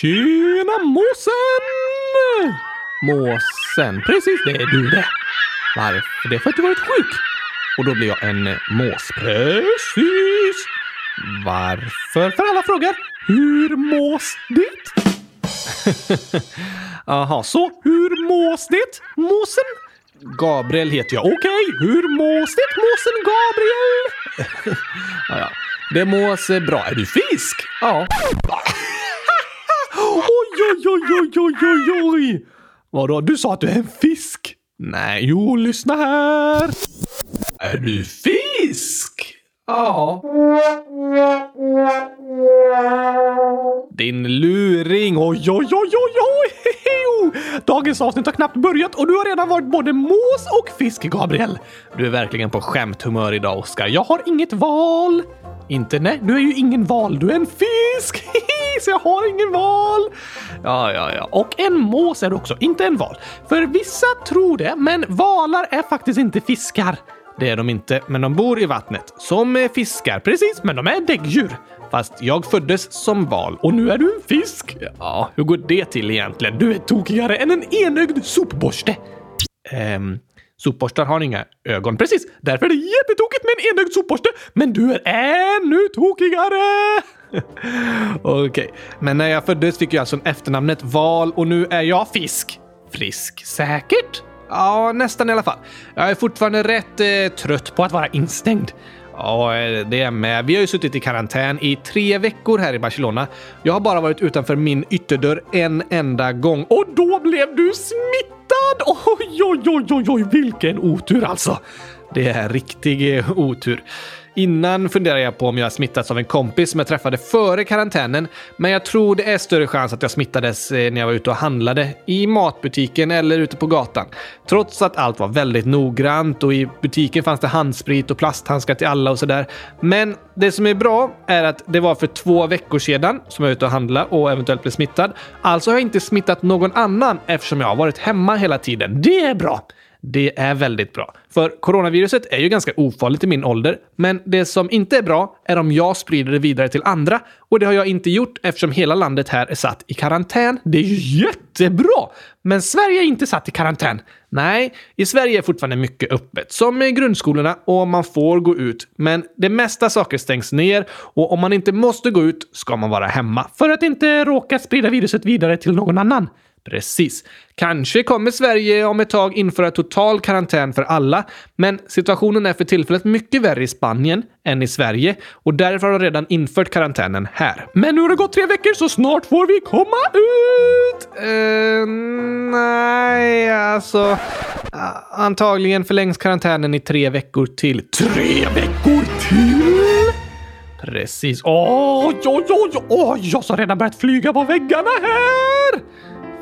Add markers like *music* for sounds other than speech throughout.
Tjena måsen! Måsen, precis det är du det. Varför? Det är för att du varit sjuk. Och då blir jag en mås. Precis! Varför? För alla frågar hur mås det? Jaha, *laughs* så hur mås det? Måsen? Gabriel heter jag. Okej, okay. hur mås det? Måsen Gabriel? *laughs* ja, ja. Det mås eh, bra. Är du fisk? Ja oj, oj, oj, oj, oj, oj, oj. Vadå, du sa att du är en fisk? Nej, jo, lyssna här. Är du fisk? Ja. Din luring! Oj, oj, oj, oj, oj! Dagens avsnitt har knappt börjat och du har redan varit både mås och fisk, Gabriel. Du är verkligen på skämthumör idag, Oskar. Jag har inget val. Inte? Nej, du är ju ingen val. Du är en fisk! *laughs* Så jag har ingen val. Ja, ja, ja. Och en mås är du också, inte en val. För vissa tror det, men valar är faktiskt inte fiskar. Det är de inte, men de bor i vattnet. Som fiskar, precis, men de är däggdjur. Fast jag föddes som val och nu är du en fisk. Ja, hur går det till egentligen? Du är tokigare än en enögd sopborste. Ehm, sopborstar har inga ögon. Precis, därför är det jättetokigt med en enögd sopborste. Men du är ännu tokigare! *laughs* Okej, okay. men när jag föddes fick jag alltså efternamnet Val och nu är jag fisk. Frisk säkert? Ja, nästan i alla fall. Jag är fortfarande rätt eh, trött på att vara instängd. Ja, eh, det är med. Vi har ju suttit i karantän i tre veckor här i Barcelona. Jag har bara varit utanför min ytterdörr en enda gång och då blev du smittad! Oj, oj, oj, oj, oj, vilken otur alltså! Det är riktig eh, otur. Innan funderade jag på om jag smittats av en kompis som jag träffade före karantänen, men jag tror det är större chans att jag smittades eh, när jag var ute och handlade, i matbutiken eller ute på gatan. Trots att allt var väldigt noggrant och i butiken fanns det handsprit och plasthandskar till alla och sådär. Men det som är bra är att det var för två veckor sedan som jag var ute och handlade och eventuellt blev smittad. Alltså har jag inte smittat någon annan eftersom jag har varit hemma hela tiden. Det är bra! Det är väldigt bra. För coronaviruset är ju ganska ofarligt i min ålder, men det som inte är bra är om jag sprider det vidare till andra. Och det har jag inte gjort eftersom hela landet här är satt i karantän. Det är ju jättebra! Men Sverige är inte satt i karantän. Nej, i Sverige är fortfarande mycket öppet, som i grundskolorna och man får gå ut. Men det mesta saker stängs ner och om man inte måste gå ut ska man vara hemma för att inte råka sprida viruset vidare till någon annan. Precis. Kanske kommer Sverige om ett tag införa total karantän för alla, men situationen är för tillfället mycket värre i Spanien än i Sverige och därför har de redan infört karantänen här. Men nu har det gått tre veckor så snart får vi komma ut! Uh, nej, alltså... Uh, antagligen förlängs karantänen i tre veckor till. Tre veckor till? Precis. Oj, oj, oj, oj! Jag har redan börjat flyga på väggarna här!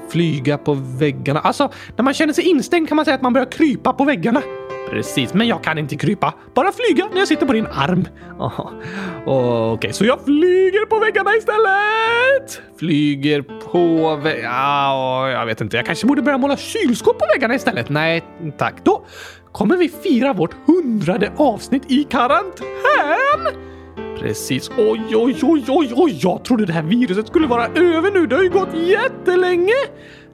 Flyga på väggarna. Alltså, när man känner sig instängd kan man säga att man börjar krypa på väggarna. Precis, men jag kan inte krypa. Bara flyga när jag sitter på din arm. Okej, okay, så jag flyger på väggarna istället! Flyger på väggarna... Oh, jag vet inte. Jag kanske borde börja måla kylskåp på väggarna istället. Nej, tack. Då kommer vi fira vårt hundrade avsnitt i karantän! Precis. Oj, oj, oj, oj, oj! Jag trodde det här viruset skulle vara över nu. Det har ju gått jättelänge!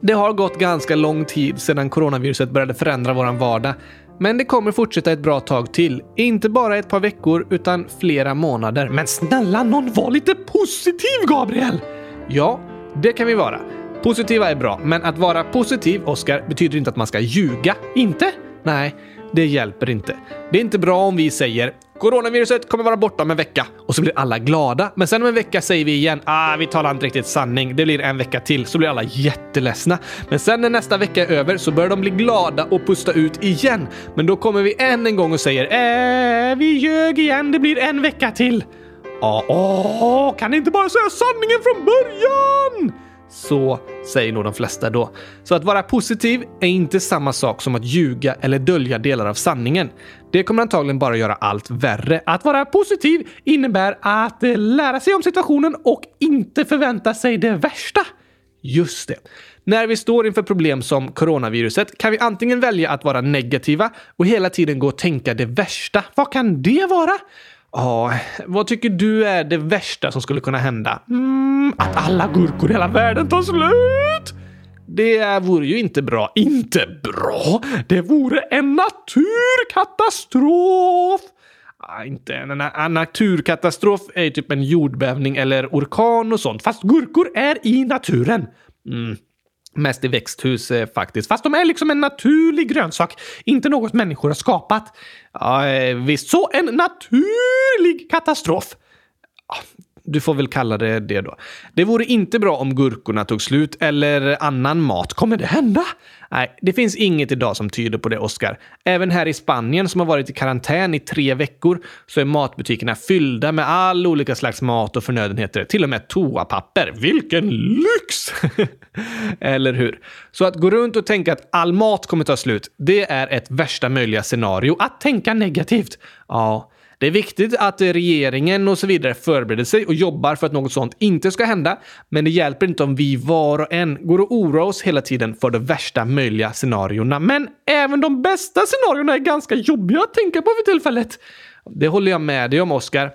Det har gått ganska lång tid sedan coronaviruset började förändra våran vardag. Men det kommer fortsätta ett bra tag till. Inte bara ett par veckor, utan flera månader. Men snälla någon, var lite positiv, Gabriel! Ja, det kan vi vara. Positiva är bra, men att vara positiv, Oskar, betyder inte att man ska ljuga. Inte? Nej, det hjälper inte. Det är inte bra om vi säger Coronaviruset kommer vara borta om en vecka och så blir alla glada. Men sen om en vecka säger vi igen ah, vi talar inte riktigt sanning. Det blir en vecka till så blir alla jätteledsna. Men sen när nästa vecka är över så börjar de bli glada och pusta ut igen. Men då kommer vi än en gång och säger eh, vi ljög igen. Det blir en vecka till. Ja, åh, kan ni inte bara säga sanningen från början? Så säger nog de flesta då. Så att vara positiv är inte samma sak som att ljuga eller dölja delar av sanningen. Det kommer antagligen bara göra allt värre. Att vara positiv innebär att eh, lära sig om situationen och inte förvänta sig det värsta. Just det. När vi står inför problem som coronaviruset kan vi antingen välja att vara negativa och hela tiden gå och tänka det värsta. Vad kan det vara? Ja, vad tycker du är det värsta som skulle kunna hända? Mm, att alla gurkor i hela världen tar slut! Det vore ju inte bra. Inte bra? Det vore en naturkatastrof! Ah, inte en, en naturkatastrof är typ en jordbävning eller orkan och sånt. Fast gurkor är i naturen. Mm. Mest i växthus eh, faktiskt. Fast de är liksom en naturlig grönsak. Inte något människor har skapat. Ja, eh, visst, så en naturlig katastrof. Du får väl kalla det det då. Det vore inte bra om gurkorna tog slut eller annan mat. Kommer det hända? Nej, det finns inget idag som tyder på det, Oskar. Även här i Spanien, som har varit i karantän i tre veckor, så är matbutikerna fyllda med all olika slags mat och förnödenheter. Till och med toapapper. Vilken lyx! *laughs* Eller hur? Så att gå runt och tänka att all mat kommer ta slut, det är ett värsta möjliga scenario. Att tänka negativt. Ja, det är viktigt att regeringen och så vidare förbereder sig och jobbar för att något sånt inte ska hända. Men det hjälper inte om vi var och en går och oroar oss hela tiden för de värsta möjliga scenarierna. Men även de bästa scenarierna är ganska jobbiga att tänka på för tillfället. Det håller jag med dig om, Oskar.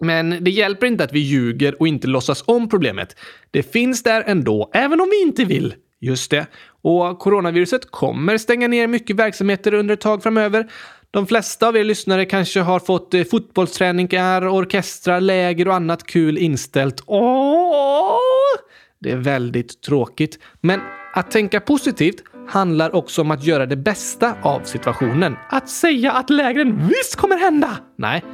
Men det hjälper inte att vi ljuger och inte låtsas om problemet. Det finns där ändå, även om vi inte vill. Just det. Och coronaviruset kommer stänga ner mycket verksamheter under ett tag framöver. De flesta av er lyssnare kanske har fått eh, fotbollsträningar, orkestrar, läger och annat kul inställt. Åh! Det är väldigt tråkigt. Men att tänka positivt handlar också om att göra det bästa av situationen. Att säga att lägren visst kommer hända! Nej,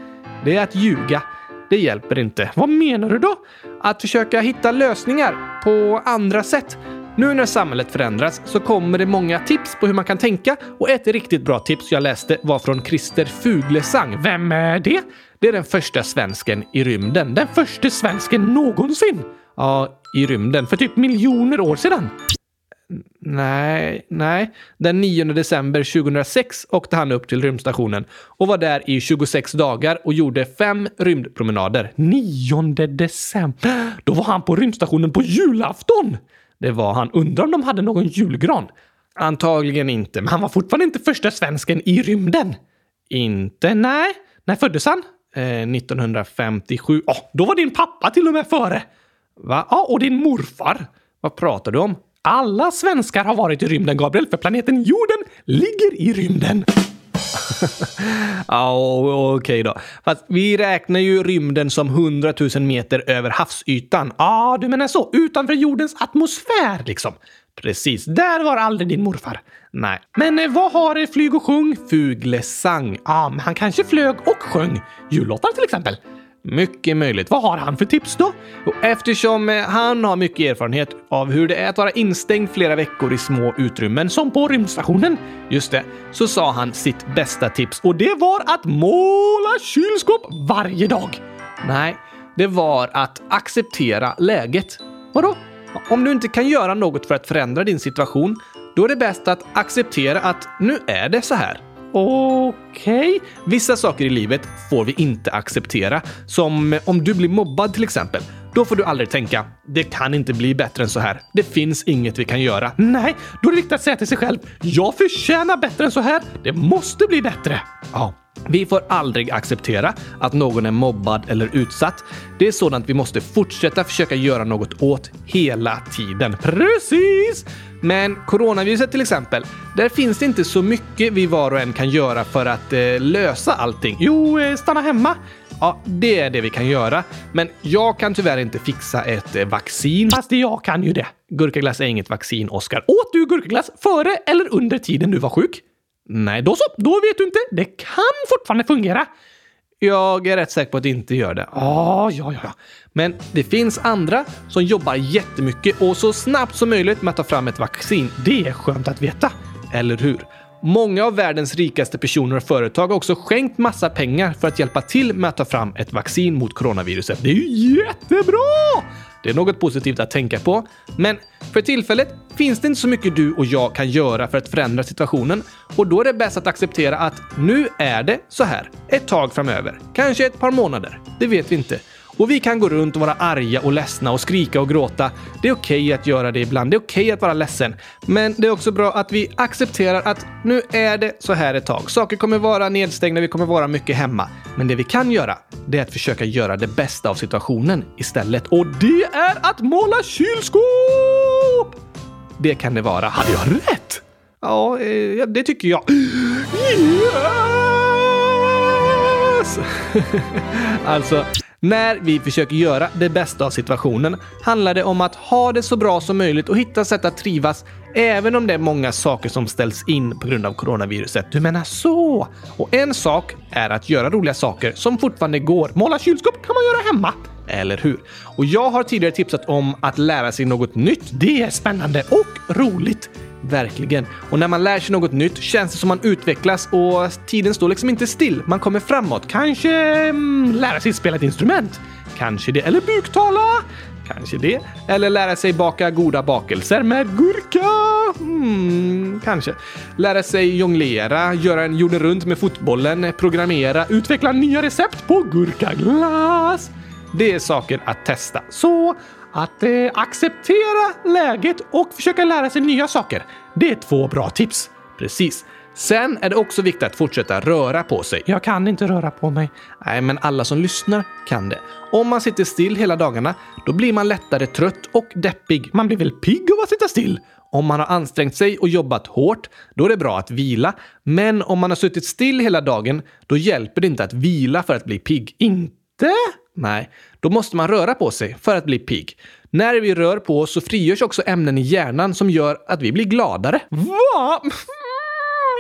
det är att ljuga. Det hjälper inte. Vad menar du då? Att försöka hitta lösningar på andra sätt. Nu när samhället förändras så kommer det många tips på hur man kan tänka och ett riktigt bra tips jag läste var från Christer Fuglesang. Vem är det? Det är den första svensken i rymden. Den första svensken någonsin! Ja, i rymden. För typ miljoner år sedan. Nej, nej. Den 9 december 2006 åkte han upp till rymdstationen och var där i 26 dagar och gjorde fem rymdpromenader. 9 december? Då var han på rymdstationen på julafton! Det var han. Undrar om de hade någon julgran? Antagligen inte, men han var fortfarande inte första svensken i rymden. Inte? Nej. När föddes han? Eh, 1957. Oh, då var din pappa till och med före. Va? Ja, och din morfar. Vad pratar du om? Alla svenskar har varit i rymden, Gabriel, för planeten jorden ligger i rymden. *laughs* ja, okej okay då. Fast vi räknar ju rymden som 100 000 meter över havsytan. Ja, ah, du menar så. Utanför jordens atmosfär liksom. Precis, där var aldrig din morfar. Nej. Men eh, vad har flyg och sjung? Fuglesang. Ja, ah, men han kanske flög och sjöng jullåtar till exempel. Mycket möjligt. Vad har han för tips då? Och eftersom eh, han har mycket erfarenhet av hur det är att vara instängd flera veckor i små utrymmen, som på rymdstationen, just det, så sa han sitt bästa tips och det var att måla kylskåp varje dag. Nej, det var att acceptera läget. Vadå? Om du inte kan göra något för att förändra din situation, då är det bäst att acceptera att nu är det så här. Okej. Okay. Vissa saker i livet får vi inte acceptera. Som eh, om du blir mobbad till exempel. Då får du aldrig tänka “det kan inte bli bättre än så här. Det finns inget vi kan göra”. Nej, då är det viktigt att säga till sig själv “jag förtjänar bättre än så här. Det måste bli bättre”. Ja. Vi får aldrig acceptera att någon är mobbad eller utsatt. Det är sådant vi måste fortsätta försöka göra något åt hela tiden. Precis! Men coronaviruset till exempel, där finns det inte så mycket vi var och en kan göra för att eh, lösa allting. Jo, eh, stanna hemma. Ja, det är det vi kan göra. Men jag kan tyvärr inte fixa ett eh, vaccin. Fast jag kan ju det. Gurkaglass är inget vaccin, Oskar. Åt du gurkaglass före eller under tiden du var sjuk? Nej, då så. Då vet du inte. Det kan fortfarande fungera. Jag är rätt säker på att det inte gör det. Ah, ja, ja, ja. Men det finns andra som jobbar jättemycket och så snabbt som möjligt med att ta fram ett vaccin. Det är skönt att veta. Eller hur? Många av världens rikaste personer och företag har också skänkt massa pengar för att hjälpa till med att ta fram ett vaccin mot coronaviruset. Det är ju jättebra! Det är något positivt att tänka på. Men för tillfället finns det inte så mycket du och jag kan göra för att förändra situationen och då är det bäst att acceptera att nu är det så här ett tag framöver. Kanske ett par månader. Det vet vi inte. Och vi kan gå runt och vara arga och ledsna och skrika och gråta. Det är okej okay att göra det ibland. Det är okej okay att vara ledsen. Men det är också bra att vi accepterar att nu är det så här ett tag. Saker kommer vara nedstängda, vi kommer vara mycket hemma. Men det vi kan göra, det är att försöka göra det bästa av situationen istället. Och det är att måla kylskåp! Det kan det vara. Hade jag rätt? Ja, eh, det tycker jag. *gasps* Yes! *laughs* alltså, när vi försöker göra det bästa av situationen handlar det om att ha det så bra som möjligt och hitta sätt att trivas även om det är många saker som ställs in på grund av coronaviruset. Du menar så? Och en sak är att göra roliga saker som fortfarande går. Måla kylskåp kan man göra hemma. Eller hur? Och jag har tidigare tipsat om att lära sig något nytt. Det är spännande och roligt. Verkligen. Och när man lär sig något nytt känns det som man utvecklas och tiden står liksom inte still. Man kommer framåt. Kanske mm, lära sig spela ett instrument. Kanske det. Eller buktala. Kanske det. Eller lära sig baka goda bakelser med gurka. Mm, kanske. Lära sig jonglera, göra en jorden runt med fotbollen, programmera, utveckla nya recept på gurkaglass. Det är saker att testa. Så att eh, acceptera läget och försöka lära sig nya saker. Det är två bra tips. Precis. Sen är det också viktigt att fortsätta röra på sig. Jag kan inte röra på mig. Nej, men alla som lyssnar kan det. Om man sitter still hela dagarna, då blir man lättare trött och deppig. Man blir väl pigg av att sitta still? Om man har ansträngt sig och jobbat hårt, då är det bra att vila. Men om man har suttit still hela dagen, då hjälper det inte att vila för att bli pigg. Inte? Nej, då måste man röra på sig för att bli pigg. När vi rör på oss så frigörs också ämnen i hjärnan som gör att vi blir gladare. Va? Mm,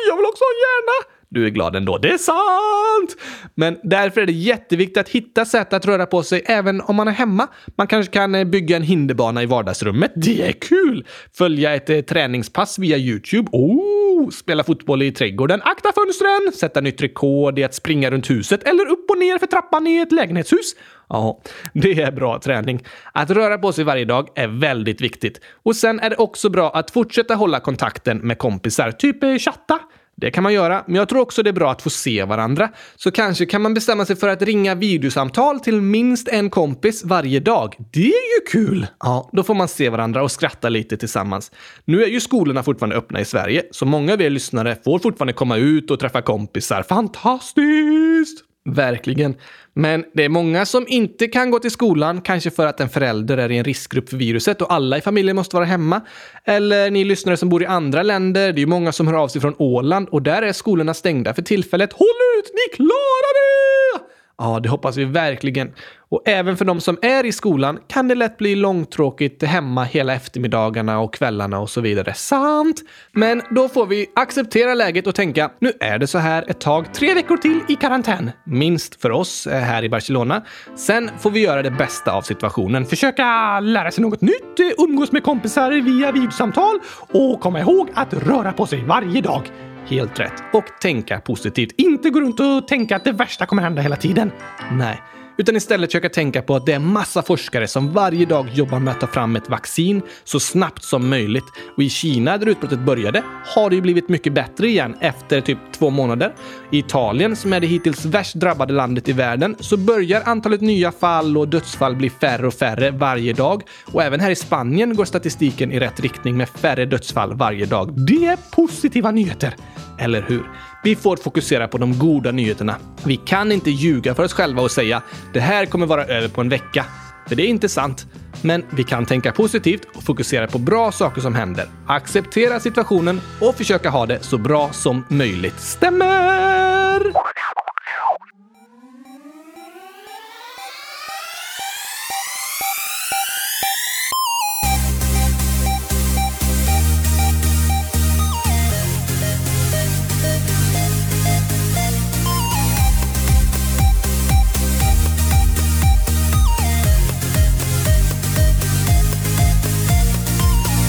jag vill också ha hjärna! Du är glad ändå. Det är sant! Men därför är det jätteviktigt att hitta sätt att röra på sig även om man är hemma. Man kanske kan eh, bygga en hinderbana i vardagsrummet. Det är kul! Följa ett eh, träningspass via YouTube. Oh! Spela fotboll i trädgården. Akta fönstren! Sätta nytt rekord i att springa runt huset eller upp och ner för trappan i ett lägenhetshus. Ja, det är bra träning. Att röra på sig varje dag är väldigt viktigt. Och sen är det också bra att fortsätta hålla kontakten med kompisar, typ chatta. Det kan man göra, men jag tror också det är bra att få se varandra. Så kanske kan man bestämma sig för att ringa videosamtal till minst en kompis varje dag. Det är ju kul! Ja, då får man se varandra och skratta lite tillsammans. Nu är ju skolorna fortfarande öppna i Sverige, så många av er lyssnare får fortfarande komma ut och träffa kompisar. Fantastiskt! Verkligen. Men det är många som inte kan gå till skolan, kanske för att en förälder är i en riskgrupp för viruset och alla i familjen måste vara hemma. Eller ni lyssnare som bor i andra länder, det är ju många som hör av sig från Åland och där är skolorna stängda för tillfället. Håll ut, ni klarar det! Ja, det hoppas vi verkligen. Och även för de som är i skolan kan det lätt bli långtråkigt hemma hela eftermiddagarna och kvällarna och så vidare. Sant! Men då får vi acceptera läget och tänka, nu är det så här ett tag, tre veckor till i karantän. Minst för oss eh, här i Barcelona. Sen får vi göra det bästa av situationen. Försöka lära sig något nytt, eh, umgås med kompisar via videosamtal och komma ihåg att röra på sig varje dag. Helt rätt. Och tänka positivt. Inte gå runt och tänka att det värsta kommer hända hela tiden. Nej utan istället försöka tänka på att det är massa forskare som varje dag jobbar med att ta fram ett vaccin så snabbt som möjligt. Och i Kina, där utbrottet började, har det ju blivit mycket bättre igen efter typ två månader. I Italien, som är det hittills värst drabbade landet i världen, så börjar antalet nya fall och dödsfall bli färre och färre varje dag. Och även här i Spanien går statistiken i rätt riktning med färre dödsfall varje dag. Det är positiva nyheter, eller hur? Vi får fokusera på de goda nyheterna. Vi kan inte ljuga för oss själva och säga det här kommer vara över på en vecka. För det är inte sant. Men vi kan tänka positivt och fokusera på bra saker som händer. Acceptera situationen och försöka ha det så bra som möjligt. Stämmer!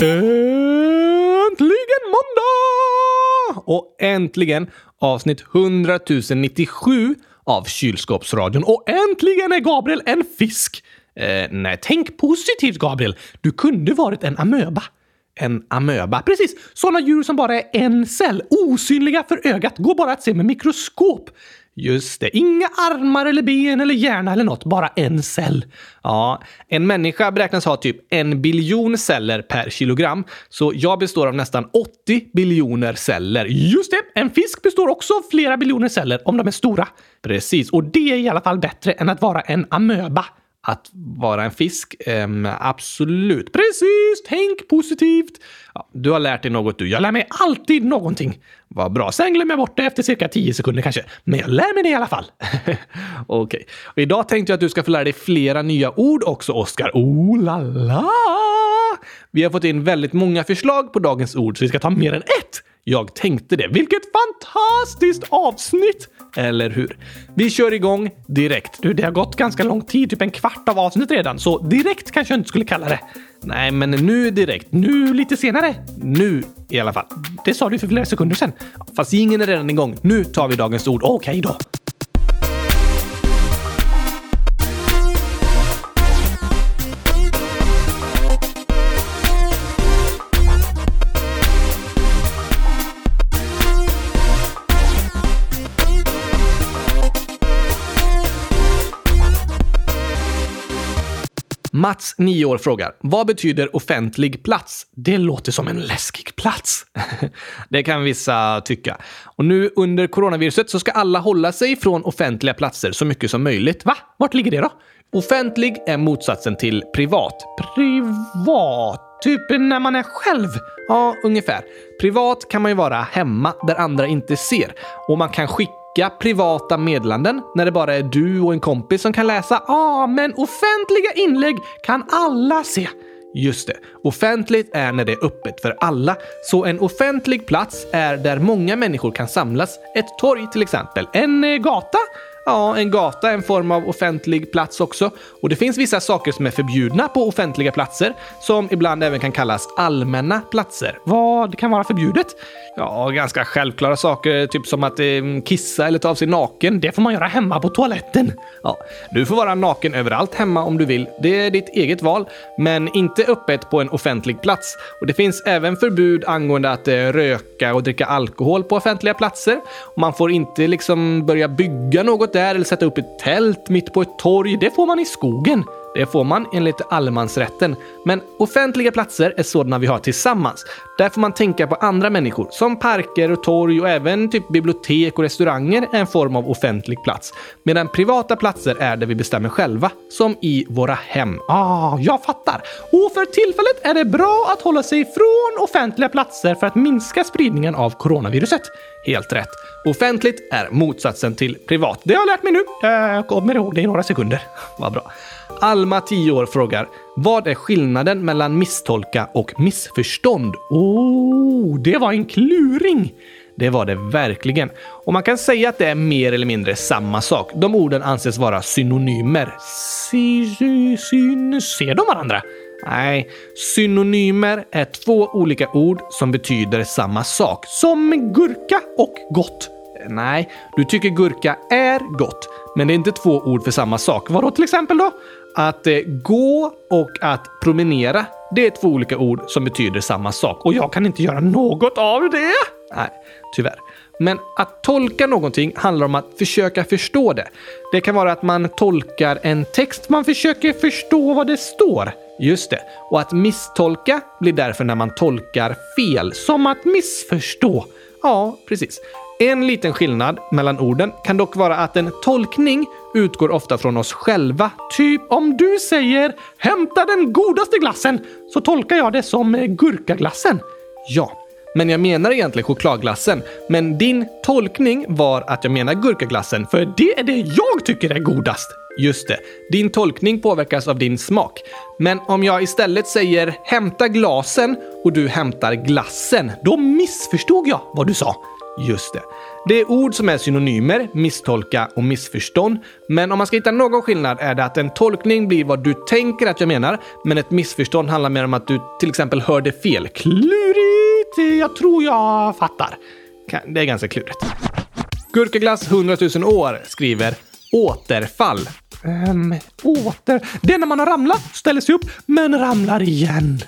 Äntligen måndag! Och äntligen avsnitt 100 097 av Kylskåpsradion. Och äntligen är Gabriel en fisk! Eh, nej, tänk positivt Gabriel. Du kunde varit en amöba. En amöba. Precis, sådana djur som bara är en cell, osynliga för ögat, går bara att se med mikroskop. Just det, inga armar eller ben eller hjärna eller något, bara en cell. Ja, en människa beräknas ha typ en biljon celler per kilogram, så jag består av nästan 80 biljoner celler. Just det, en fisk består också av flera biljoner celler om de är stora. Precis, och det är i alla fall bättre än att vara en amöba. Att vara en fisk? Um, absolut. Precis! Tänk positivt! Ja, du har lärt dig något du. Jag lär mig alltid någonting. Vad bra. Sen glömmer jag bort det efter cirka 10 sekunder kanske. Men jag lär mig det i alla fall. *laughs* Okej. Okay. Idag tänkte jag att du ska få lära dig flera nya ord också, Oskar. Oh la la! Vi har fått in väldigt många förslag på dagens ord, så vi ska ta mer än ett. Jag tänkte det. Vilket fantastiskt avsnitt! Eller hur? Vi kör igång direkt. Du, det har gått ganska lång tid, typ en kvart av avsnittet redan, så direkt kanske jag inte skulle kalla det. Nej, men nu direkt. Nu lite senare. Nu i alla fall. Det sa du för flera sekunder sedan. Fast ingen är redan igång. Nu tar vi dagens ord. Okej okay, då. Mats, 9 år, frågar Vad betyder offentlig plats? Det låter som en läskig plats. *laughs* det kan vissa tycka. Och nu under coronaviruset så ska alla hålla sig från offentliga platser så mycket som möjligt. Va? Vart ligger det då? Offentlig är motsatsen till privat. Privat? Typ när man är själv? Ja, ungefär. Privat kan man ju vara hemma där andra inte ser och man kan skicka skicka privata meddelanden när det bara är du och en kompis som kan läsa. Ja, ah, men offentliga inlägg kan alla se. Just det. Offentligt är när det är öppet för alla. Så en offentlig plats är där många människor kan samlas. Ett torg till exempel. En eh, gata Ja, en gata är en form av offentlig plats också. Och det finns vissa saker som är förbjudna på offentliga platser, som ibland även kan kallas allmänna platser. Vad kan vara förbjudet? Ja, ganska självklara saker, typ som att eh, kissa eller ta av sig naken. Det får man göra hemma på toaletten. Ja, du får vara naken överallt hemma om du vill. Det är ditt eget val, men inte öppet på en offentlig plats. Och det finns även förbud angående att eh, röka och dricka alkohol på offentliga platser. Och man får inte liksom börja bygga något där eller sätta upp ett tält mitt på ett torg. Det får man i skogen. Det får man enligt allemansrätten. Men offentliga platser är sådana vi har tillsammans. Där får man tänka på andra människor, som parker och torg och även typ bibliotek och restauranger är en form av offentlig plats. Medan privata platser är där vi bestämmer själva, som i våra hem. Ah, jag fattar! Och för tillfället är det bra att hålla sig från offentliga platser för att minska spridningen av coronaviruset. Helt rätt. Offentligt är motsatsen till privat. Det har jag lärt mig nu. Jag kommer ihåg det i några sekunder. *laughs* Vad bra. Alma, 10 år, frågar Vad är skillnaden mellan misstolka och missförstånd? Oh, det var en kluring! Det var det verkligen. Och man kan säga att det är mer eller mindre samma sak. De orden anses vara synonymer. Si, si, syn, ser de varandra? Nej, synonymer är två olika ord som betyder samma sak. Som gurka och gott. Nej, du tycker gurka är gott, men det är inte två ord för samma sak. Vadå till exempel då? Att eh, gå och att promenera, det är två olika ord som betyder samma sak. Och jag kan inte göra något av det! Nej, tyvärr. Men att tolka någonting handlar om att försöka förstå det. Det kan vara att man tolkar en text, man försöker förstå vad det står. Just det. Och att misstolka blir därför när man tolkar fel, som att missförstå. Ja, precis. En liten skillnad mellan orden kan dock vara att en tolkning utgår ofta från oss själva. Typ om du säger “hämta den godaste glassen” så tolkar jag det som gurkaglassen. Ja, men jag menar egentligen chokladglassen. Men din tolkning var att jag menar gurkaglassen, för det är det jag tycker är godast. Just det. Din tolkning påverkas av din smak. Men om jag istället säger “hämta glasen” och du hämtar glassen, då missförstod jag vad du sa. Just det. Det är ord som är synonymer, misstolka och missförstånd. Men om man ska hitta någon skillnad är det att en tolkning blir vad du tänker att jag menar, men ett missförstånd handlar mer om att du till exempel hörde fel. Klurigt! Jag tror jag fattar. Det är ganska klurigt. Gurkaglass 100 000 år skriver återfall. Um, åter... Det är när man har ramlat, ställer sig upp, men ramlar igen.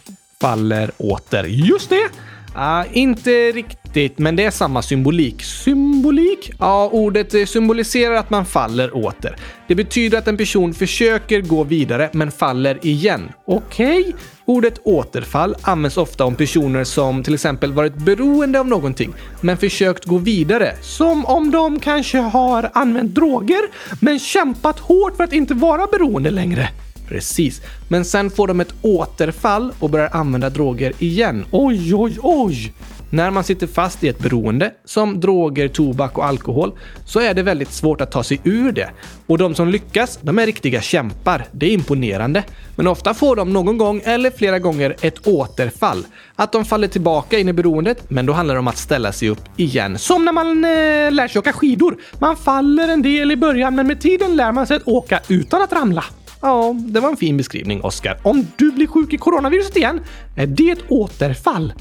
Faller åter. Just det! Ah, inte riktigt, men det är samma symbolik. Symbolik? Ja, Ja, ordet symboliserar att man faller åter. Det betyder att en person försöker gå vidare men faller igen. Okej? Okay. Ordet återfall används ofta om personer som till exempel varit beroende av någonting men försökt gå vidare. Som om de kanske har använt droger men kämpat hårt för att inte vara beroende längre. Precis. Men sen får de ett återfall och börjar använda droger igen. Oj, oj, oj! När man sitter fast i ett beroende, som droger, tobak och alkohol, så är det väldigt svårt att ta sig ur det. Och de som lyckas, de är riktiga kämpar. Det är imponerande. Men ofta får de någon gång eller flera gånger ett återfall. Att de faller tillbaka in i beroendet, men då handlar det om att ställa sig upp igen. Som när man eh, lär sig åka skidor. Man faller en del i början, men med tiden lär man sig att åka utan att ramla. Ja, det var en fin beskrivning, Oskar. Om du blir sjuk i coronaviruset igen, är det ett återfall?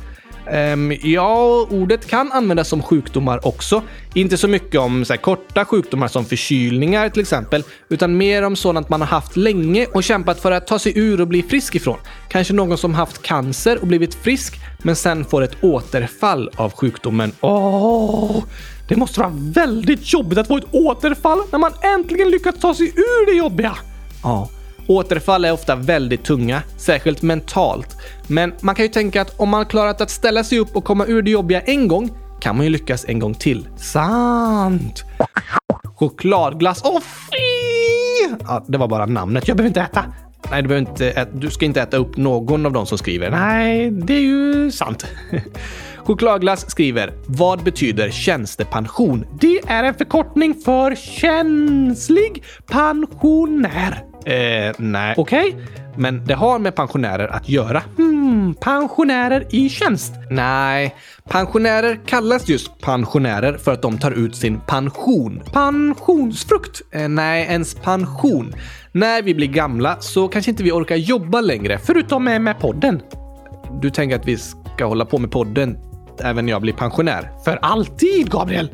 Um, ja, ordet kan användas som sjukdomar också. Inte så mycket om så här, korta sjukdomar som förkylningar till exempel, utan mer om sådant man har haft länge och kämpat för att ta sig ur och bli frisk ifrån. Kanske någon som haft cancer och blivit frisk, men sen får ett återfall av sjukdomen. Oh, det måste vara väldigt jobbigt att få ett återfall när man äntligen lyckats ta sig ur det jobbiga. Ja. Återfall är ofta väldigt tunga, särskilt mentalt. Men man kan ju tänka att om man klarat att ställa sig upp och komma ur det jobbiga en gång kan man ju lyckas en gång till. Sant! Chokladglass. Åh, oh, fy! Ja, det var bara namnet. Jag behöver inte äta. Nej, du, behöver inte äta. du ska inte äta upp någon av de som skriver. Nej, det är ju sant. Chokladglass skriver “Vad betyder tjänstepension?” Det är en förkortning för känslig pensionär. Eh, nej. Okej, okay. men det har med pensionärer att göra. Hmm, pensionärer i tjänst? Nej, pensionärer kallas just pensionärer för att de tar ut sin pension. Pensionsfrukt? Eh, nej, ens pension. När vi blir gamla så kanske inte vi orkar jobba längre, förutom med, med podden. Du tänker att vi ska hålla på med podden även när jag blir pensionär? För alltid, Gabriel!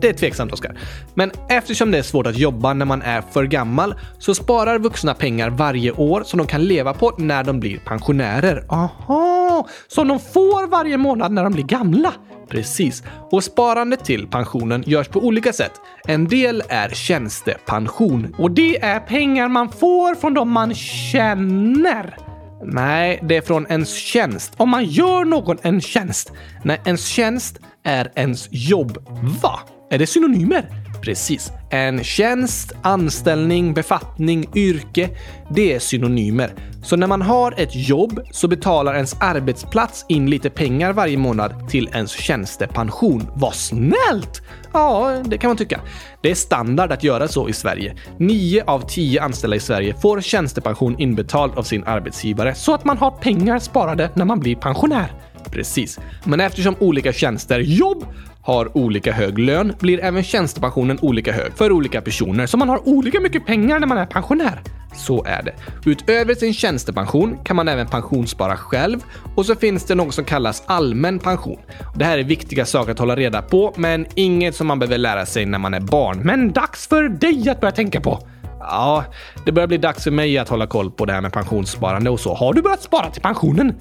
det är tveksamt, Oskar. Men eftersom det är svårt att jobba när man är för gammal så sparar vuxna pengar varje år som de kan leva på när de blir pensionärer. Aha! Som de får varje månad när de blir gamla? Precis. Och sparandet till pensionen görs på olika sätt. En del är tjänstepension. Och det är pengar man får från de man känner. Nej, det är från ens tjänst. Om man gör någon en tjänst. Nej, ens tjänst är ens jobb. Va? Är det synonymer? Precis. En tjänst, anställning, befattning, yrke. Det är synonymer. Så när man har ett jobb så betalar ens arbetsplats in lite pengar varje månad till ens tjänstepension. Vad snällt! Ja, det kan man tycka. Det är standard att göra så i Sverige. Nio av tio anställda i Sverige får tjänstepension inbetald av sin arbetsgivare så att man har pengar sparade när man blir pensionär. Precis. Men eftersom olika tjänster, jobb, har olika hög lön blir även tjänstepensionen olika hög för olika personer, så man har olika mycket pengar när man är pensionär. Så är det. Utöver sin tjänstepension kan man även pensionsspara själv och så finns det något som kallas allmän pension. Det här är viktiga saker att hålla reda på, men inget som man behöver lära sig när man är barn. Men dags för dig att börja tänka på. Ja, det börjar bli dags för mig att hålla koll på det här med pensionssparande och så. Har du börjat spara till pensionen?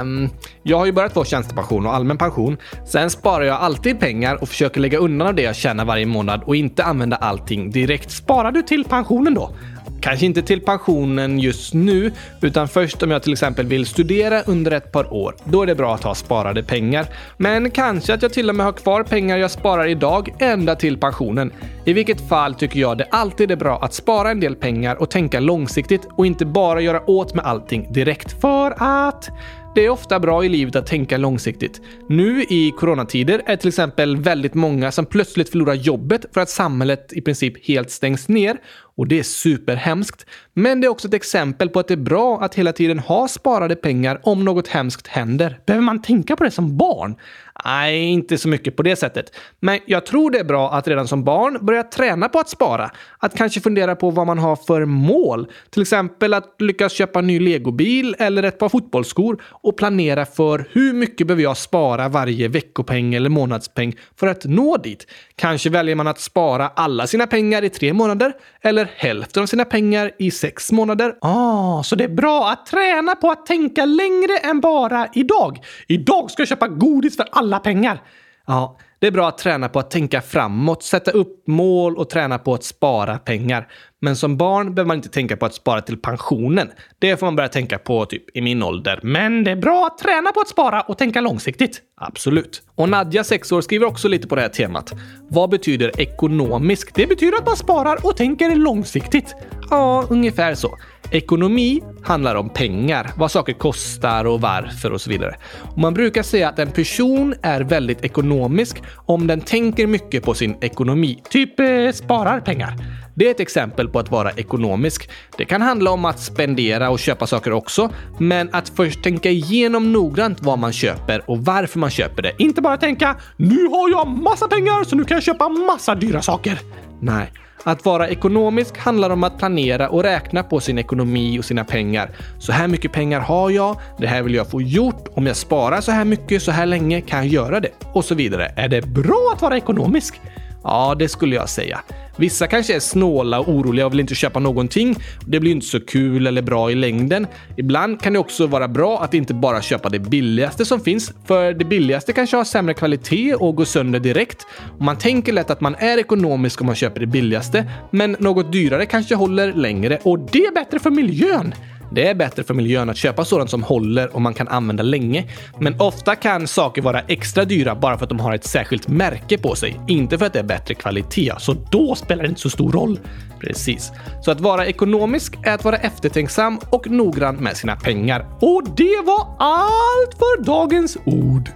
Um, jag har ju börjat få tjänstepension och allmän pension. Sen sparar jag alltid pengar och försöker lägga undan av det jag tjänar varje månad och inte använda allting direkt. Sparar du till pensionen då? Kanske inte till pensionen just nu, utan först om jag till exempel vill studera under ett par år. Då är det bra att ha sparade pengar. Men kanske att jag till och med har kvar pengar jag sparar idag ända till pensionen. I vilket fall tycker jag det alltid är bra att spara en del pengar och tänka långsiktigt och inte bara göra åt med allting direkt. För att det är ofta bra i livet att tänka långsiktigt. Nu i coronatider är till exempel väldigt många som plötsligt förlorar jobbet för att samhället i princip helt stängs ner och det är superhemskt. Men det är också ett exempel på att det är bra att hela tiden ha sparade pengar om något hemskt händer. Behöver man tänka på det som barn? Nej, inte så mycket på det sättet. Men jag tror det är bra att redan som barn börja träna på att spara. Att kanske fundera på vad man har för mål. Till exempel att lyckas köpa en ny legobil eller ett par fotbollsskor och planera för hur mycket behöver jag spara varje veckopeng eller månadspeng för att nå dit. Kanske väljer man att spara alla sina pengar i tre månader eller hälften av sina pengar i sex månader. Ah, så det är bra att träna på att tänka längre än bara idag. Idag ska jag köpa godis för alla pengar. Ja, det är bra att träna på att tänka framåt, sätta upp mål och träna på att spara pengar. Men som barn behöver man inte tänka på att spara till pensionen. Det får man börja tänka på typ i min ålder. Men det är bra att träna på att spara och tänka långsiktigt. Absolut. Och Nadja, 6 år, skriver också lite på det här temat. Vad betyder ekonomisk? Det betyder att man sparar och tänker långsiktigt. Ja, ungefär så. Ekonomi handlar om pengar, vad saker kostar och varför och så vidare. Och man brukar säga att en person är väldigt ekonomisk om den tänker mycket på sin ekonomi, typ eh, sparar pengar. Det är ett exempel på att vara ekonomisk. Det kan handla om att spendera och köpa saker också, men att först tänka igenom noggrant vad man köper och varför man köper det. Inte bara tänka “nu har jag massa pengar så nu kan jag köpa massa dyra saker”. Nej. Att vara ekonomisk handlar om att planera och räkna på sin ekonomi och sina pengar. Så här mycket pengar har jag, det här vill jag få gjort, om jag sparar så här mycket så här länge kan jag göra det och så vidare. Är det bra att vara ekonomisk? Ja, det skulle jag säga. Vissa kanske är snåla och oroliga och vill inte köpa någonting. Det blir inte så kul eller bra i längden. Ibland kan det också vara bra att inte bara köpa det billigaste som finns, för det billigaste kanske har sämre kvalitet och går sönder direkt. man tänker lätt att man är ekonomisk om man köper det billigaste, men något dyrare kanske håller längre och det är bättre för miljön. Det är bättre för miljön att köpa sådant som håller och man kan använda länge. Men ofta kan saker vara extra dyra bara för att de har ett särskilt märke på sig. Inte för att det är bättre kvalitet, så då spelar det inte så stor roll. Precis. Så att vara ekonomisk är att vara eftertänksam och noggrann med sina pengar. Och det var allt för dagens ord.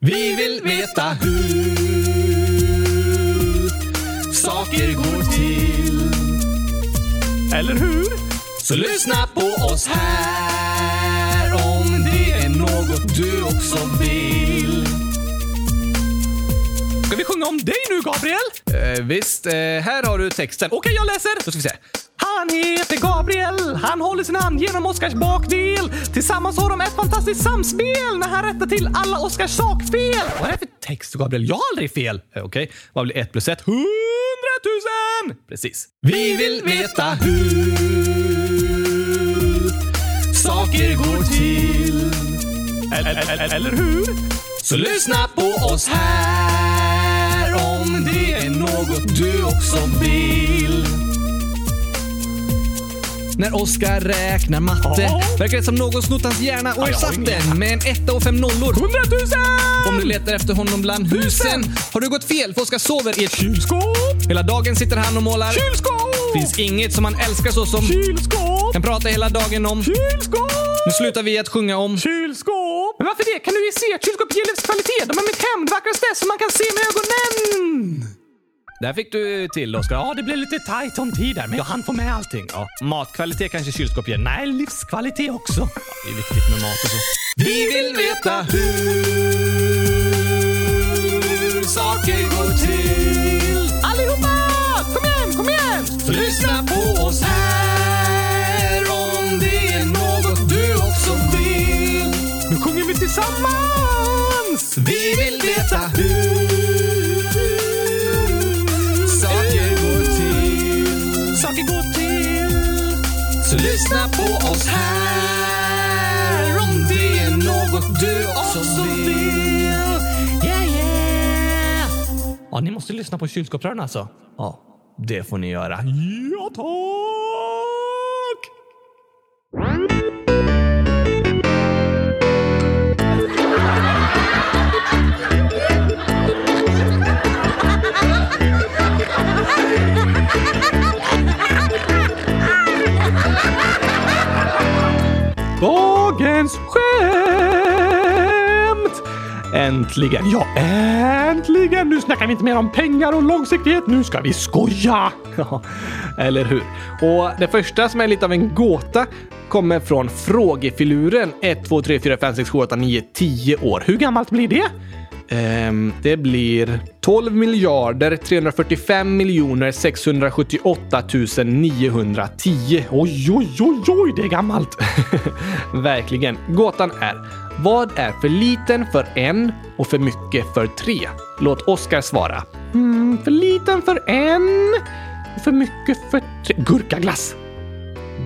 Vi vill veta hur saker går till. Eller hur? Så lyssna på oss här om det är något du också vill. Ska vi sjunga om dig nu, Gabriel? Eh, visst, eh, här har du texten. Okej, jag läser. Då ska vi se. Han heter Gabriel, han håller sin hand genom Oskars bakdel. Tillsammans har de ett fantastiskt samspel när han rättar till alla Oskars sakfel. Vad är det för text, Gabriel? Jag har aldrig fel. Eh, Okej, vad blir ett plus ett? Hundratusen! Precis. Vi vill veta hur saker går till. Eller, eller hur? Så lyssna på oss här om det är något du också vill. När Oskar räknar matte Ja. verkar det som någon snott hans hjärna och ersatt den med en etta och fem nollor. Hundratusen! Om du letar efter honom bland husen Husen! har du gått fel för Oskar sover i ett Kylskåp! Hela dagen sitter han och målar. Kylskåp! Finns inget som han älskar så som Kylskåp! kan prata hela dagen om. Kylskåp! Nu slutar vi att sjunga om. Kylskåp! Men varför det? Kan du ju se att kylskåp ger livskvalitet? De är mitt hem, det vackraste som man kan se med ögonen! Där fick du till Oskar. Ja, det blev lite tajt om tid där, men jag hann få med allting. Ja, matkvalitet kanske kylskåp ger. Nej, livskvalitet också. Det är viktigt med mat och så. Vi vill veta hur saker går till. Allihopa! Kom igen, kom igen! Så lyssna på oss här om det är något du också vill. Nu sjunger vi tillsammans! Lyssna på oss här om det är något du också vill. Yeah, yeah! Ja, ni måste lyssna på kylskåpsrören alltså. Ja, det får ni göra. Ja, tack! Dagens skämt! Äntligen, ja äntligen! Nu snackar vi inte mer om pengar och långsiktighet, nu ska vi skoja! Ja, eller hur? Och det första som är lite av en gåta kommer från frågefiluren 1, 2, 3, 4, 5, 6, 7, 8, 9, 10 år. Hur gammalt blir det? Ehm, det blir 12 miljarder 345 miljoner 678 910. Oj, oj, oj, oj, det är gammalt! *laughs* Verkligen. Gåtan är vad är för liten för en och för mycket för tre? Låt Oskar svara. Mm, för liten för en och för mycket för tre. Gurkaglass.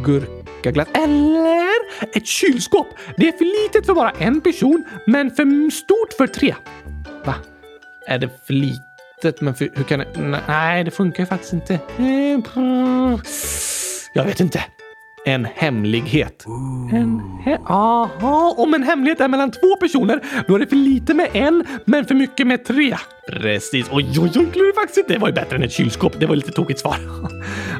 Gurkaglass. Eller Ett kylskåp. Det är för litet för bara en person, men för stort för tre. Va? Är det för litet, men för, hur kan det... Nej, det funkar ju faktiskt inte. Jag vet inte. En hemlighet. En he Aha, om en hemlighet är mellan två personer, då är det för lite med en, men för mycket med tre. Precis. Oj, oj, oj, klurig faktiskt. Det var ju bättre än ett kylskåp. Det var lite tokigt svar. *laughs*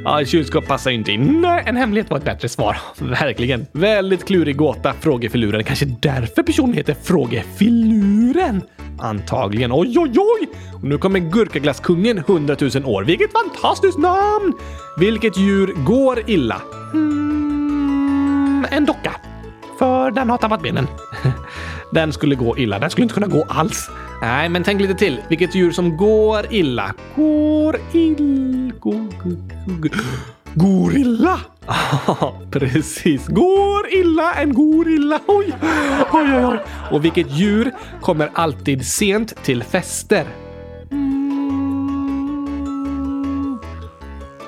Ja, ett kylskåp passar ju inte in. Nej, en hemlighet var ett bättre svar. *laughs* Verkligen. Väldigt klurig gåta, frågefiluren. Kanske därför personen heter Frågefiluren. Antagligen. Oj, oj, oj! Och nu kommer Gurkaglasskungen 100 000 år. Vilket fantastiskt namn! Vilket djur går illa? Mm, en docka. För den har tappat benen. Den skulle gå illa. Den skulle inte kunna gå alls. Nej, men tänk lite till. Vilket djur som går illa? Går ill... Go, go, go, go. Gorilla! Precis. Går illa en gorilla. Oj, oj, oj, oj. Och vilket djur kommer alltid sent till fester? Mm.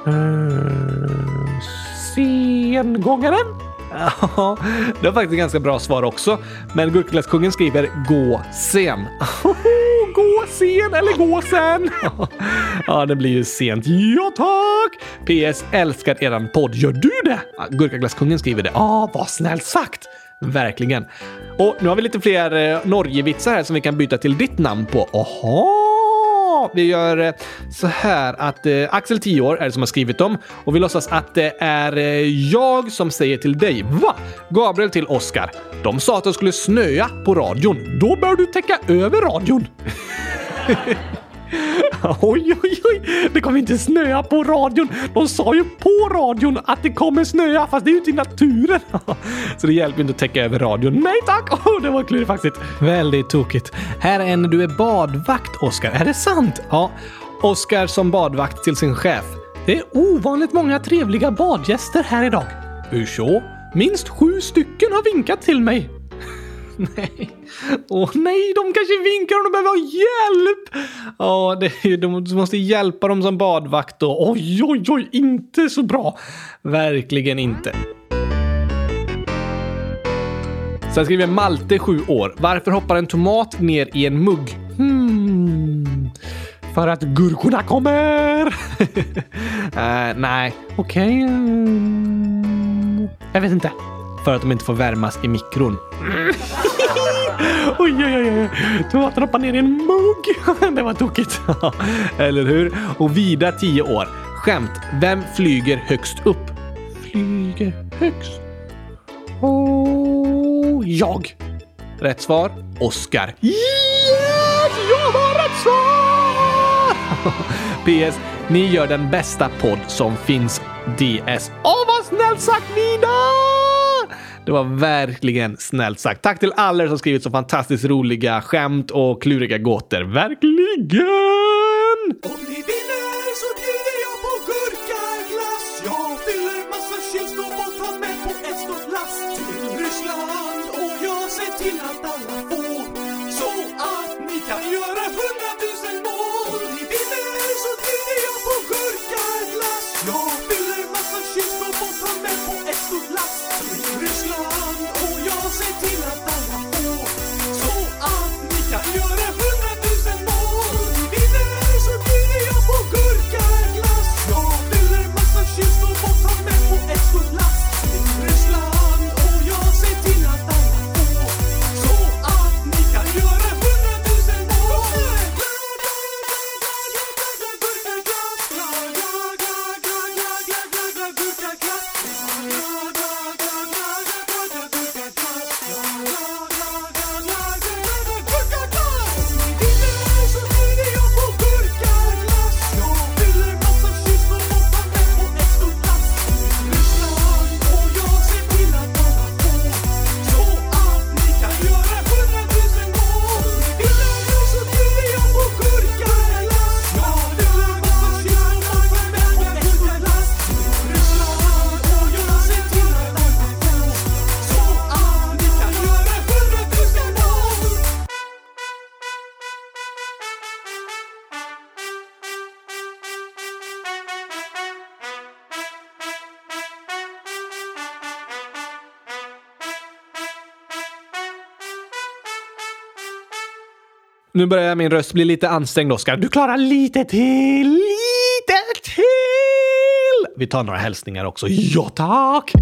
Eh, Sengångaren? Ja, det var faktiskt ett ganska bra svar också. Men Gurkaglasskungen skriver gå sen. gå sen eller gå sen. ja, det blir ju sent. Ja, tack! PS. Älskar eran podd. Gör du det? Gurkaglasskungen skriver det. Ja, vad snällt sagt. Verkligen. Och nu har vi lite fler eh, Norgevitsar här som vi kan byta till ditt namn på. Aha! Vi gör eh, så här att eh, Axel 10 år är det som har skrivit dem och vi låtsas att det är eh, jag som säger till dig. Va? Gabriel till Oskar. De sa att det skulle snöa på radion. Då bör du täcka över radion. *laughs* *laughs* Oj, oj, oj! Det kommer inte snöa på radion. De sa ju på radion att det kommer snöa, fast det är ju ute i naturen. *laughs* Så det hjälper inte att täcka över radion. Nej tack! *laughs* Oh, det var klurigt faktiskt. Väldigt tokigt. Här är en du är badvakt, Oskar. Är det sant? Ja. Oskar som badvakt till sin chef. Det är ovanligt många trevliga badgäster här idag. Hur så? Minst sju stycken har vinkat till mig. Nej. Åh oh, nej, de kanske vinkar om de behöver ha hjälp! Ja, det, de måste hjälpa dem som badvakt då. Oj, oj, oj, inte så bra. Verkligen inte. Sen skriver Malte, 7 år. Varför hoppar en tomat ner i en mugg? Hmm. För att gurkorna kommer! uh, *laughs* nej, okej. Okay. Jag vet inte. För att de inte får värmas i mikron. oj, oj, oj. Tomaten hoppar ner i en mugg. *laughs* det var tokigt. *laughs* Eller hur? Och Vida, 10 år. Skämt. Vem flyger högst upp? Flyger högst? Oh, jag. Rätt svar. Oscar. Yes! Jag har rätt svar! *laughs* PS. Ni gör den bästa podd som finns. DS. Åh, oh, vad snällt sagt Vida! Det var verkligen snällt sagt. Tack till alla er som skrivit så fantastiskt roliga skämt och kluriga gåtor. Verkligen! Nu börjar min röst bli lite ansträngd, Oskar. Du klarar lite till, lite till! Vi tar några hälsningar också. Ja, tack!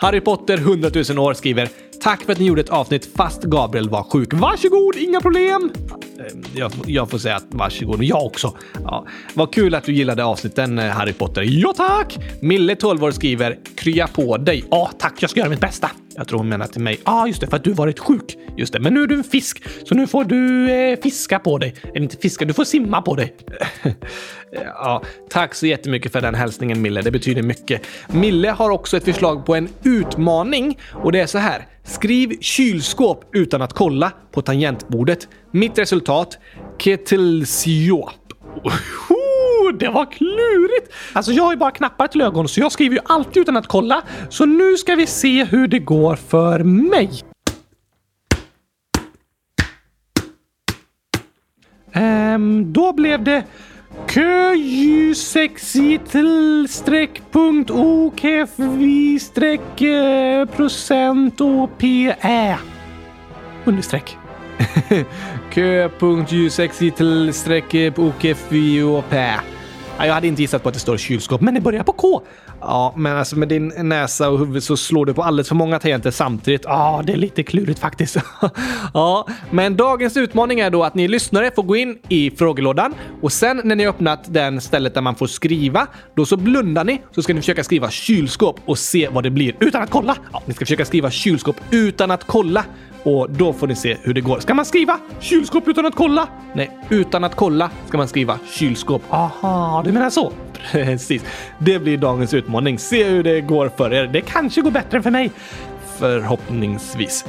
Harry Potter 100 000 år skriver Tack för att ni gjorde ett avsnitt fast Gabriel var sjuk. Varsågod, inga problem! Ehm, jag, jag får säga att varsågod, jag också. Ja, vad kul att du gillade avsnitten eh, Harry Potter. Ja tack! Mille 12 år skriver Krya på dig. Ja tack, jag ska göra mitt bästa. Jag tror hon menar till mig. Ja, ah, just det, för att du varit sjuk. Just det, men nu är du en fisk, så nu får du eh, fiska på dig. Eller inte fiska, du får simma på dig. *laughs* ja, tack så jättemycket för den hälsningen Mille. Det betyder mycket. Mille har också ett förslag på en utmaning och det är så här. Skriv kylskåp utan att kolla på tangentbordet. Mitt resultat? Ketelsiop. Det var klurigt! Alltså jag har ju bara knappar till ögon så jag skriver ju alltid utan att kolla. Så nu ska vi se hur det går för mig. Ehm, då blev det köjusexitl-okfv streck eh, procent och PE. Understreck. *laughs* Kö.ljusexitl streck jag hade inte gissat på att det står kylskåp, men det börjar på K. Ja, men alltså med din näsa och huvud så slår du på alldeles för många tangenter samtidigt. Ja, det är lite klurigt faktiskt. *laughs* ja, men dagens utmaning är då att ni lyssnare får gå in i frågelådan och sen när ni har öppnat den stället där man får skriva, då så blundar ni så ska ni försöka skriva kylskåp och se vad det blir utan att kolla. Ja, ni ska försöka skriva kylskåp utan att kolla och då får ni se hur det går. Ska man skriva kylskåp utan att kolla? Nej, utan att kolla ska man skriva kylskåp. Aha, du menar så? Precis. Det blir dagens utmaning. Se hur det går för er. Det kanske går bättre för mig. Förhoppningsvis.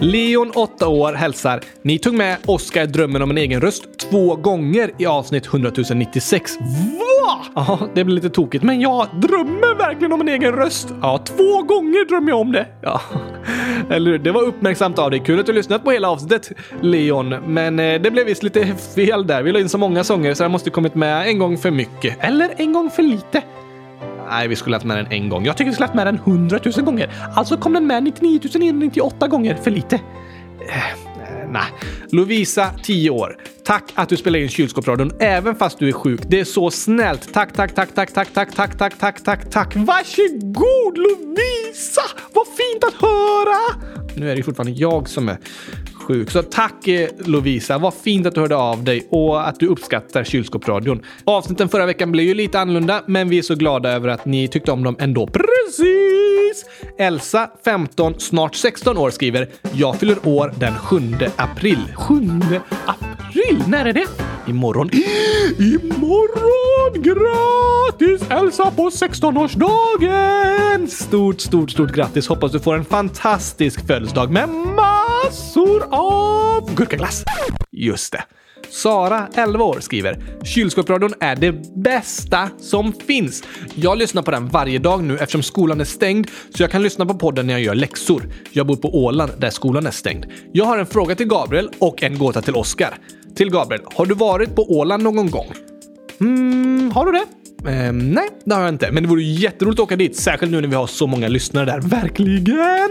Leon, 8 år, hälsar. Ni tog med Oscar drömmen om en egen röst två gånger i avsnitt 100 096. Va? Ja, det blir lite tokigt, men jag drömmer verkligen om en egen röst. Ja, två gånger drömmer jag om det. Ja, *laughs* eller hur? Det var uppmärksamt av dig. Kul att du lyssnat på hela avsnittet, Leon. Men eh, det blev visst lite fel där. Vi la in så många sånger så det måste kommit med en gång för mycket. Eller en gång för lite. Nej, vi skulle haft med den en gång. Jag tycker vi skulle haft med den hundratusen gånger. Alltså kom den med 99 998 gånger för lite. Eh, Eh, nej. Lovisa, 10 år. Tack att du spelar in kylskåpsradion även fast du är sjuk. Det är så snällt. Tack, tack, tack, tack, tack, tack, tack, tack, tack, tack, tack. Varsågod Lovisa! Vad fint att höra! Nu är det ju fortfarande jag som är sjuk. Så tack eh, Lovisa, vad fint att du hörde av dig och att du uppskattar kylskåpsradion. Avsnitten förra veckan blev ju lite annorlunda, men vi är så glada över att ni tyckte om dem ändå. Precis! Elsa, 15, snart 16 år skriver “Jag fyller år den 7 april”. 7 april? När är det? Imorgon. *gasps* Imorgon! Grattis Elsa på 16-årsdagen! Stort, stort, stort grattis! Hoppas du får en fantastisk födelsedag med massor av gurkaglass. Just det. Sara, 11 år, skriver “Kylskåpsradion är det bästa som finns. Jag lyssnar på den varje dag nu eftersom skolan är stängd så jag kan lyssna på podden när jag gör läxor. Jag bor på Åland där skolan är stängd. Jag har en fråga till Gabriel och en gåta till Oskar. Till Gabriel, har du varit på Åland någon gång? Mm, har du det? Ehm, nej, det har jag inte. Men det vore jätteroligt att åka dit, särskilt nu när vi har så många lyssnare där. Verkligen!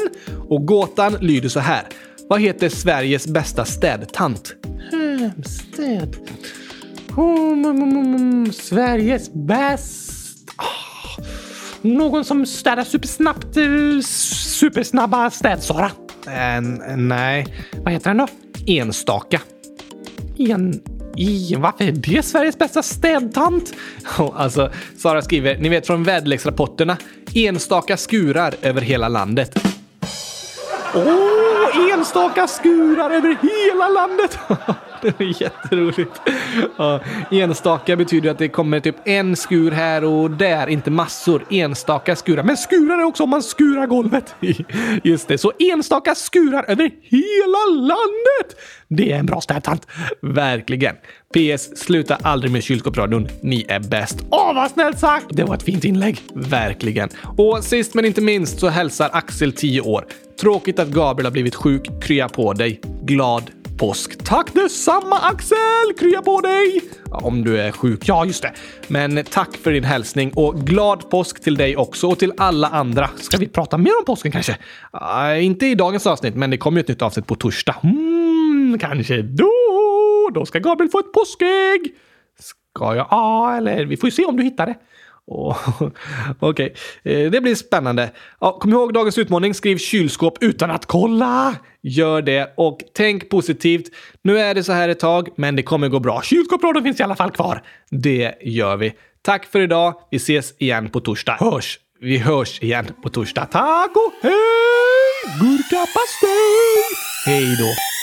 Och gåtan lyder så här. Vad heter Sveriges bästa städtant? Hmm, städ... Mm, mm, mm, Sveriges bäst... Ah, någon som städar supersnabbt. eh, Supersnabba städ-Sara. Eh, nej. Vad heter den då? Enstaka. En... I, varför är det Sveriges bästa städtant? Oh, alltså, Sara skriver, ni vet från väderleksrapporterna, enstaka skurar över hela landet. Oh, enstaka skurar över hela landet! *laughs* *laughs* det är jätteroligt. Ja, enstaka betyder att det kommer typ en skur här och där, inte massor. Enstaka skurar. Men skurar är också om man skurar golvet. *laughs* Just det, så enstaka skurar över hela landet. Det är en bra städtant. Verkligen. PS. Sluta aldrig med kylskåpsradion. Ni är bäst. Åh, vad snällt sagt! Det var ett fint inlägg. Verkligen. Och sist men inte minst så hälsar Axel 10 år. Tråkigt att Gabriel har blivit sjuk. Krya på dig. Glad påsk. Tack detsamma Axel! Krya på dig! Om du är sjuk, ja just det. Men tack för din hälsning och glad påsk till dig också och till alla andra. Ska vi prata mer om påsken kanske? Uh, inte i dagens avsnitt, men det kommer ju ett nytt avsnitt på torsdag. Mm, kanske då. Då ska Gabriel få ett påskägg. Ska jag? Ja, eller vi får ju se om du hittar det. Oh, *laughs* Okej, okay. Det blir spännande. Ja, kom ihåg dagens utmaning. Skriv kylskåp utan att kolla. Gör det och tänk positivt. Nu är det så här ett tag, men det kommer gå bra. Kylskåpsradion finns i alla fall kvar. Det gör vi. Tack för idag. Vi ses igen på torsdag. Hörs! Vi hörs igen på torsdag. Tack och hej! Gurkapastej! Hej då!